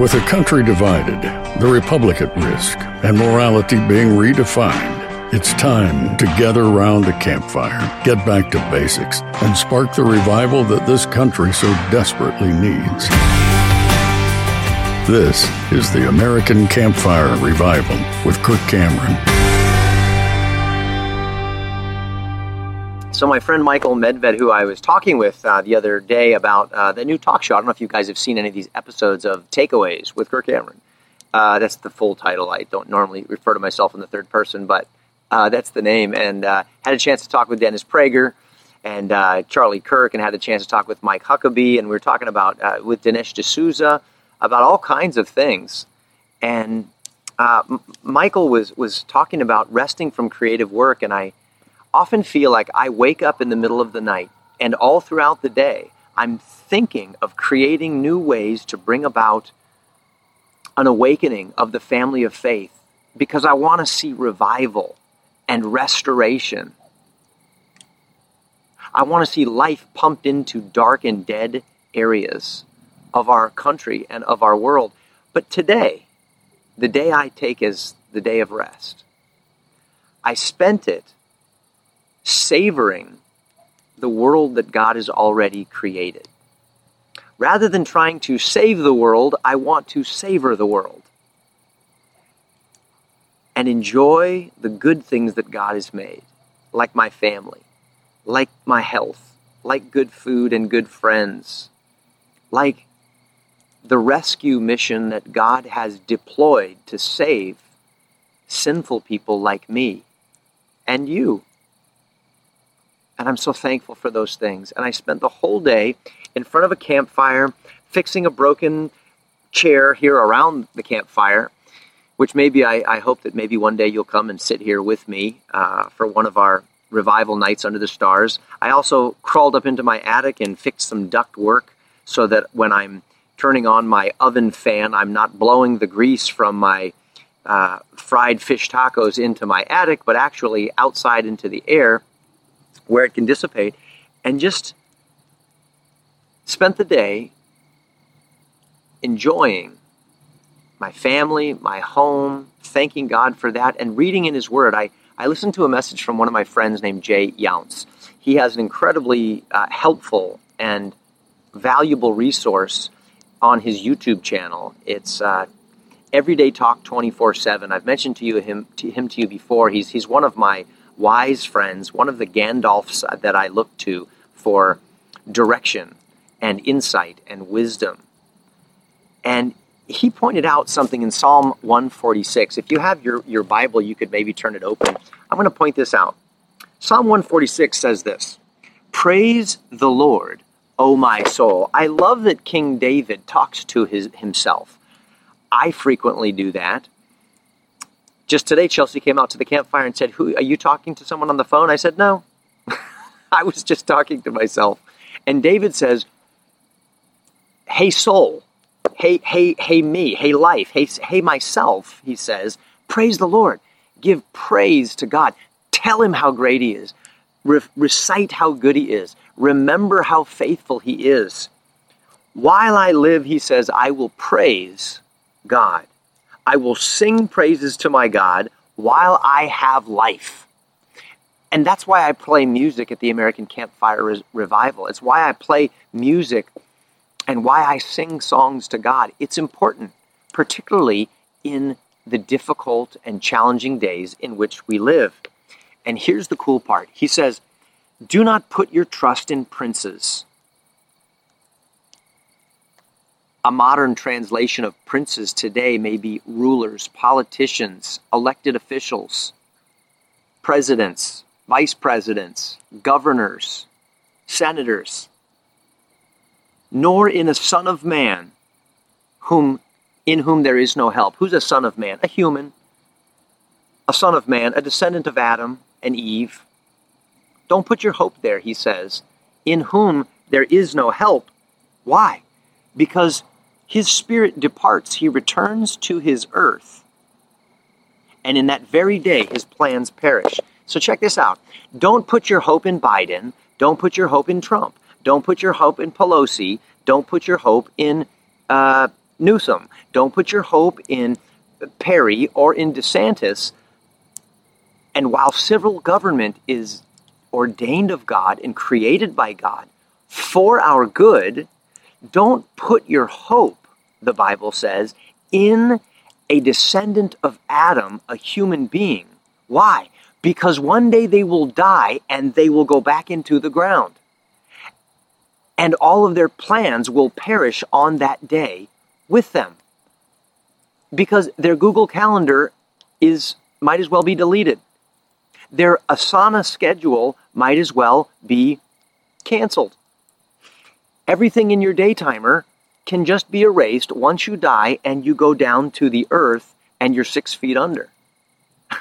With a country divided, the republic at risk, and morality being redefined, it's time to gather around a campfire, get back to basics, and spark the revival that this country so desperately needs. This is the American Campfire Revival with Kirk Cameron. So, my friend Michael Medved, who I was talking with uh, the other day about uh, the new talk show, I don't know if you guys have seen any of these episodes of Takeaways with Kirk Cameron. Uh, that's the full title. I don't normally refer to myself in the third person, but uh, that's the name. And uh, had a chance to talk with Dennis Prager and uh, Charlie Kirk, and had a chance to talk with Mike Huckabee, and we were talking about with Dinesh D'Souza about all kinds of things. And M- Michael was was talking about resting from creative work, and I often feel like I wake up in the middle of the night, and all throughout the day, I'm thinking of creating new ways to bring about an awakening of the family of faith because I want to see revival and restoration. I want to see life pumped into dark and dead areas of our country and of our world. But today, the day I take as the day of rest, I spent it savoring the world that God has already created. Rather than trying to save the world, I want to savor the world and enjoy the good things that God has made, like my family, like my health, like good food and good friends, like the rescue mission that God has deployed to save sinful people like me and you. And I'm so thankful for those things. And I spent the whole day in front of a campfire fixing a broken chair here around the campfire which maybe I, I, hope that maybe one day you'll come and sit here with me uh, for one of our revival nights under the stars. I also crawled up into my attic and fixed some duct work so that when I'm turning on my oven fan, I'm not blowing the grease from my uh, fried fish tacos into my attic, but actually outside into the air where it can dissipate. And just spent the day enjoying my family, my home, thanking God for that, and reading in His Word. I, I listened to a message from one of my friends named Jay Younts. He has an incredibly uh, helpful and valuable resource on his YouTube channel. It's uh, Everyday Talk 24 7. I've mentioned to you him to him to you before. He's, he's one of my wise friends, one of the Gandalfs that I look to for direction and insight and wisdom. And he pointed out something in Psalm 146. If you have your, your Bible, you could maybe turn it open. I'm going to point this out. Psalm 146 says this Praise the Lord, O my soul. I love that King David talks to his, himself. I frequently do that. Just today, Chelsea came out to the campfire and said, Who, Are you talking to someone on the phone? I said, No. I was just talking to myself. And David says, Hey, soul Hey, hey, hey, me, hey, life, hey, hey, myself, he says, praise the Lord. Give praise to God. Tell him how great he is. Re- recite how good he is. Remember how faithful he is. While I live, he says, I will praise God. I will sing praises to my God while I have life. And that's why I play music at the American Campfire Revival. It's why I play music and why I sing songs to God. It's important, particularly in the difficult and challenging days in which we live. And here's the cool part He says, Do not put your trust in princes. A modern translation of princes today may be rulers, politicians, elected officials, presidents, vice presidents, governors, senators nor in a son of man whom in whom there is no help. Who's a son of man? A human. A son of man, a descendant of Adam and Eve. Don't put your hope there, he says, in whom there is no help. Why? Because his spirit departs, he returns to his earth. And in that very day, his plans perish. So check this out. Don't put your hope in Biden. Don't put your hope in Trump. Don't put your hope in Pelosi. Don't put your hope in uh, Newsom. Don't put your hope in Perry or in DeSantis. And while civil government is ordained of God and created by God for our good, don't put your hope, the Bible says, in a descendant of Adam, a human being. Why? Because one day they will die and they will go back into the ground. And all of their plans will perish on that day with them. Because their Google Calendar is might as well be deleted. Their Asana schedule might as well be canceled. Everything in your daytimer can just be erased once you die and you go down to the earth and you're six feet under.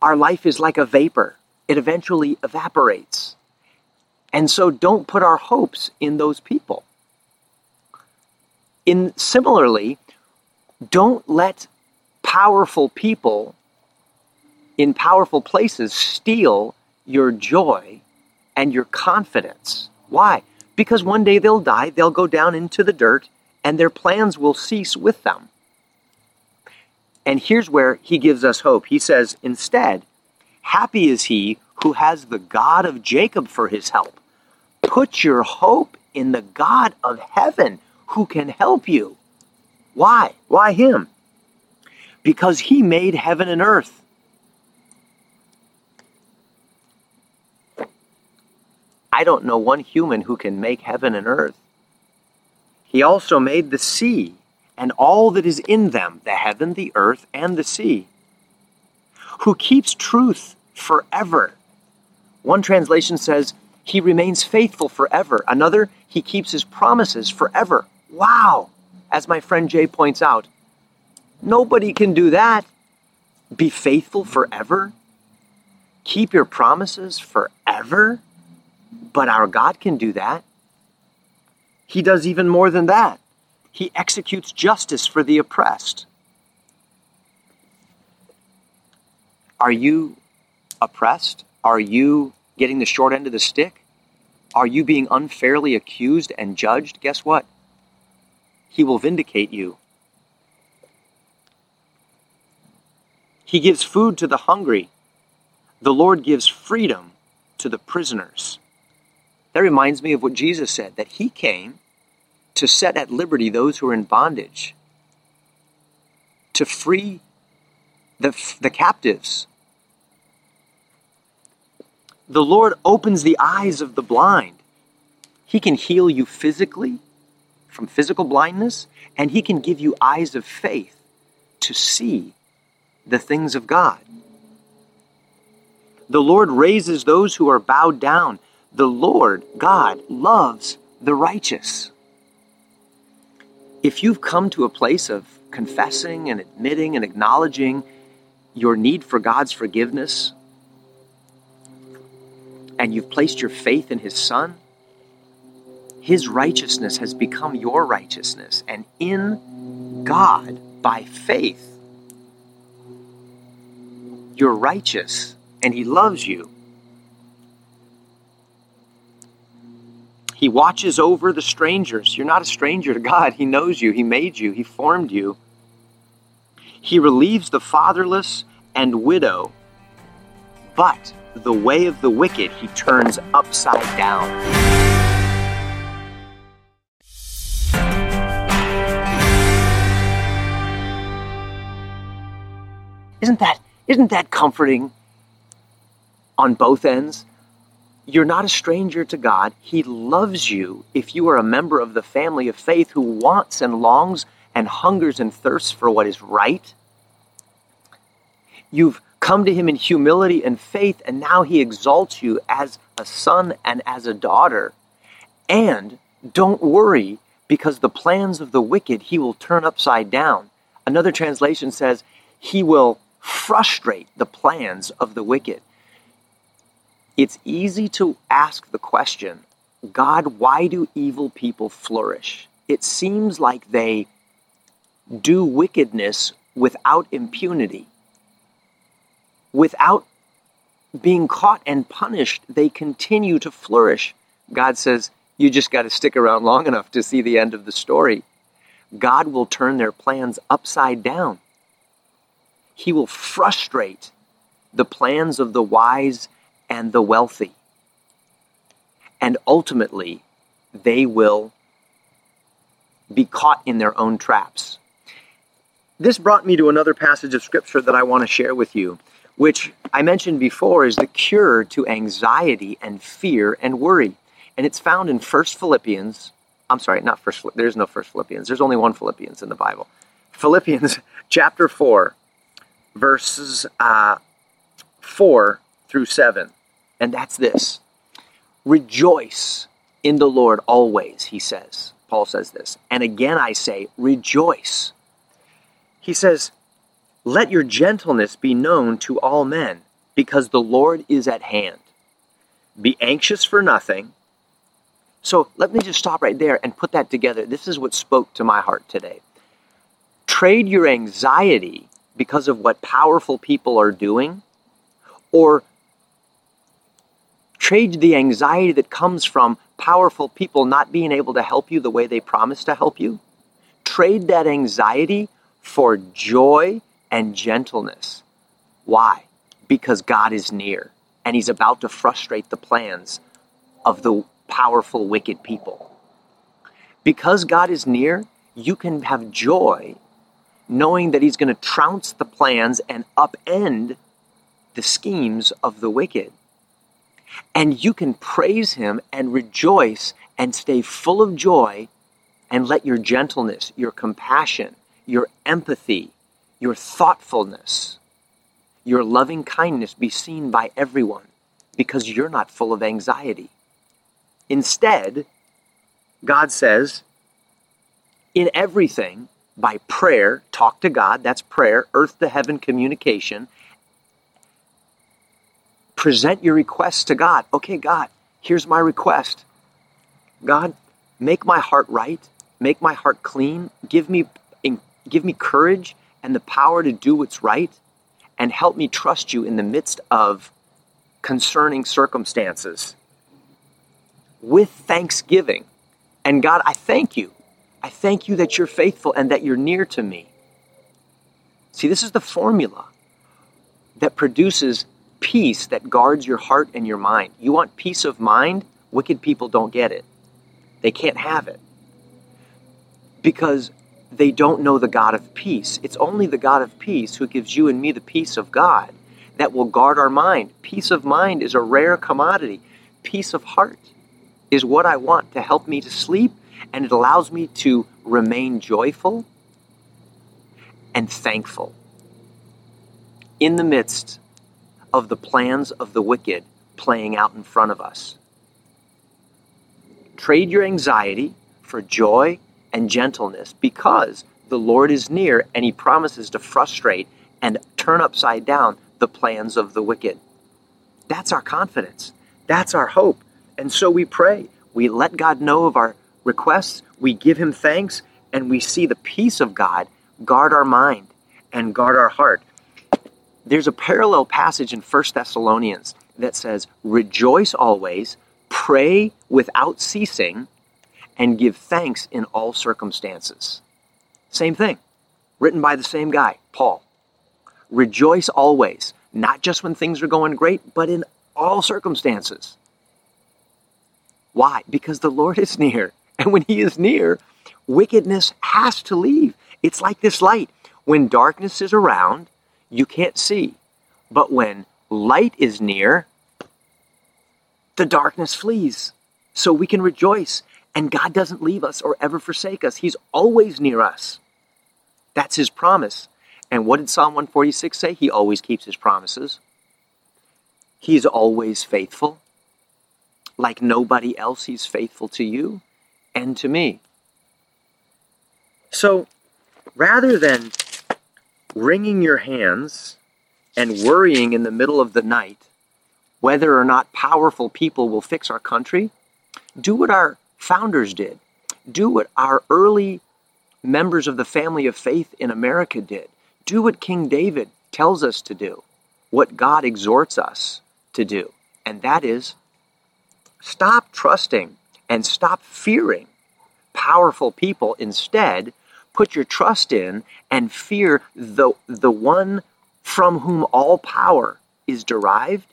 Our life is like a vapor, it eventually evaporates. And so don't put our hopes in those people. In similarly, don't let powerful people in powerful places steal your joy and your confidence. Why? Because one day they'll die, they'll go down into the dirt, and their plans will cease with them. And here's where he gives us hope. He says, instead, happy is he who has the God of Jacob for his help. Put your hope in the God of heaven who can help you. Why? Why him? Because he made heaven and earth. I don't know one human who can make heaven and earth. He also made the sea and all that is in them, the heaven, the earth, and the sea. Who keeps truth forever. One translation says, He remains faithful forever. Another, He keeps His promises forever. Wow! As my friend Jay points out, nobody can do that. Be faithful forever? Keep your promises forever? But our God can do that. He does even more than that. He executes justice for the oppressed. Are you oppressed? Are you getting the short end of the stick? Are you being unfairly accused and judged? Guess what? He will vindicate you. He gives food to the hungry. The Lord gives freedom to the prisoners. That reminds me of what Jesus said that he came to set at liberty those who are in bondage, to free the, the captives. The Lord opens the eyes of the blind. He can heal you physically from physical blindness, and He can give you eyes of faith to see the things of God. The Lord raises those who are bowed down the Lord God loves the righteous. If you've come to a place of confessing and admitting and acknowledging your need for God's forgiveness, and you've placed your faith in His Son, His righteousness has become your righteousness. And in God, by faith, you're righteous and He loves you. He watches over the strangers. You're not a stranger to God. He knows you. He made you. He formed you. He relieves the fatherless and widow, but the way of the wicked he turns upside down. Isn't that isn't that comforting on both ends? You're not a stranger to God. He loves you if you are a member of the family of faith who wants and longs and hungers and thirsts for what is right. You've come to Him in humility and faith, and now He exalts you as a son and as a daughter. And don't worry, because the plans of the wicked He will turn upside down. Another translation says, He will frustrate the plans of the wicked it's easy to ask the question God, why do evil people flourish? It seems like they do wickedness without impunity. Without being caught and punished, they continue to flourish. God says, You just got to stick around long enough to see the end of the story. God will turn their plans upside down. He will frustrate the plans of the wise and the wealthy. And ultimately, they will be caught in their own traps. This brought me to another passage of scripture that I want to share with you, which I mentioned before is the cure to anxiety and fear and worry. And it's found in 1 Philippians. I'm sorry, not first there's no first Philippians. There's only one Philippians in the Bible. Philippians chapter 4 verses uh, 4 through 7. And that's this. Rejoice in the Lord always, he says. Paul says this. And again I say, rejoice. He says, let your gentleness be known to all men, because the Lord is at hand. Be anxious for nothing. So let me just stop right there and put that together. This is what spoke to my heart today. Trade your anxiety because of what powerful people are doing, or trade the anxiety that comes from powerful people not being able to help you the way they promised to help you. Trade that anxiety for joy and gentleness. Why? Because God is near and He's about to frustrate the plans of the powerful, wicked people. Because God is near, you can have joy knowing that He's going to trounce the plans and upend the schemes of the wicked. And you can praise Him and rejoice and stay full of joy and let your gentleness, your compassion, your empathy, your thoughtfulness, your loving kindness be seen by everyone because you're not full of anxiety. Instead, God says, in everything, by prayer, talk to God, that's prayer, earth to heaven communication. Present your request to God. Okay, God, here's my request. God, make my heart right, make my heart clean, give me give me courage and the power to do what's right, and help me trust you in the midst of concerning circumstances with thanksgiving. And God, I thank you. I thank you that you're faithful and that you're near to me. See, this is the formula that produces peace that guards your heart and your mind. You want peace of mind? Wicked people don't get it. They can't have it. Because they don't know the God of peace. It's only the God of peace who gives you and me the peace of God that will guard our mind. Peace of mind is a rare commodity. Peace of heart is what I want to help me to sleep, and it allows me to remain joyful and thankful in the midst of the plans of the wicked playing out in front of us. Trade your anxiety for joy and gentleness because the Lord is near and he promises to frustrate and turn upside down the plans of the wicked. That's our confidence. That's our hope. And so we pray. We let God know of our requests. We give him thanks and we see the peace of God guard our mind and guard our heart. There's a parallel passage in 1 Thessalonians that says, Rejoice always, pray without ceasing, and give thanks in all circumstances. Same thing, written by the same guy, Paul. Rejoice always, not just when things are going great, but in all circumstances. Why? Because the Lord is near. And when He is near, wickedness has to leave. It's like this light. When darkness is around, you can't see. But when light is near, the darkness flees. So we can rejoice and God doesn't leave us or ever forsake us. He's always near us. That's his promise. And what did Psalm 146 say? He always keeps his promises. He's always faithful. Like nobody else, he's faithful to you and to me. So rather than wringing your hands and worrying in the middle of the night whether or not powerful people will fix our country, do what our founders did. Do what our early members of the family of faith in America did. Do what King David tells us to do, what God exhorts us to do. And that is stop trusting and stop fearing powerful people. Instead, put your trust in and fear the, the one from whom all power is derived,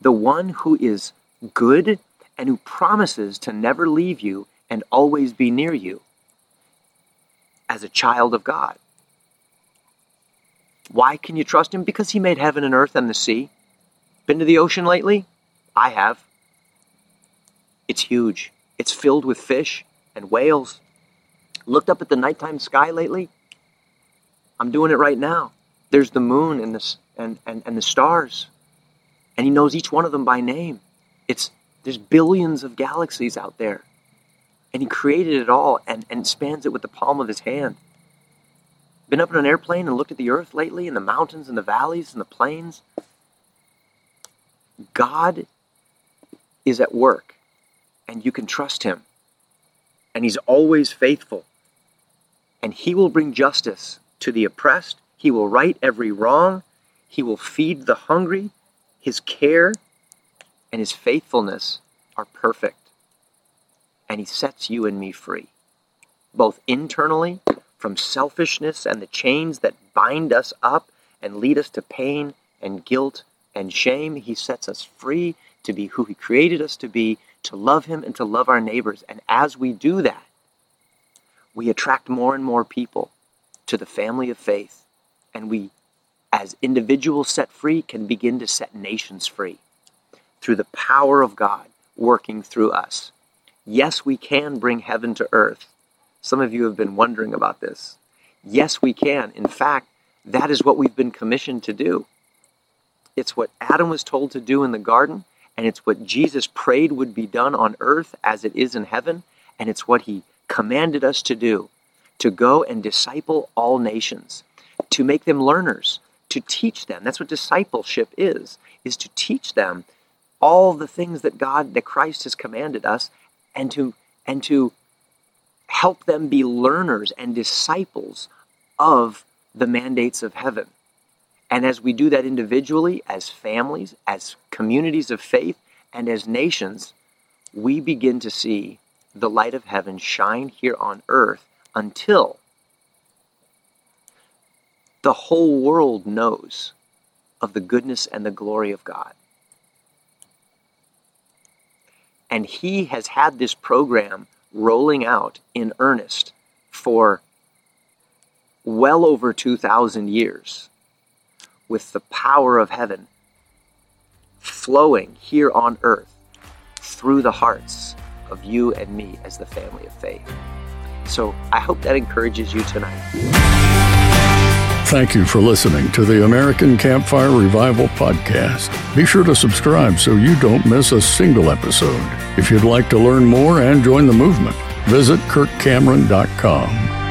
the one who is good and who promises to never leave you and always be near you as a child of God. Why can you trust him? Because he made heaven and earth and the sea. Been to the ocean lately? I have. It's huge. It's filled with fish and whales. Looked up at the nighttime sky lately? I'm doing it right now. There's the moon and the, and, and, and the stars. And he knows each one of them by name. It's there's billions of galaxies out there. And he created it all and, and spans it with the palm of his hand. Been up in an airplane and looked at the earth lately and the mountains and the valleys and the plains? God is at work and you can trust him. And he's always faithful. And he will bring justice to the oppressed. He will right every wrong. He will feed the hungry. His care and his faithfulness are perfect. And he sets you and me free, both internally from selfishness and the chains that bind us up and lead us to pain and guilt and shame. He sets us free to be who He created us to be, to love Him and to love our neighbors. And as we do that, we attract more and more people to the family of faith. And we, as individuals set free, can begin to set nations free through the power of God working through us. Yes, we can bring heaven to earth some of you have been wondering about this. Yes, we can. In fact, that is what we've been commissioned to do. It's what Adam was told to do in the garden, and it's what Jesus prayed would be done on earth as it is in heaven, and it's what he commanded us to do to go and disciple all nations, to make them learners, to teach them. That's what discipleship is, is to teach them all the things that God, that Christ has commanded us, and to and to help them be learners and disciples of the mandates of heaven. And as we do that individually, as families, as communities of faith, and as nations, we begin to see the light of heaven shine here on earth until the whole world knows of the goodness and the glory of God. And He has had this program rolling out in earnest for well over 2,000 years with the power of heaven flowing here on earth through the hearts of you and me as the family of faith. So I hope that encourages you tonight. Thank you for listening to the American Campfire Revival Podcast. Be sure to subscribe so you don't miss a single episode. If you'd like to learn more and join the movement, visit kirkcameron.com.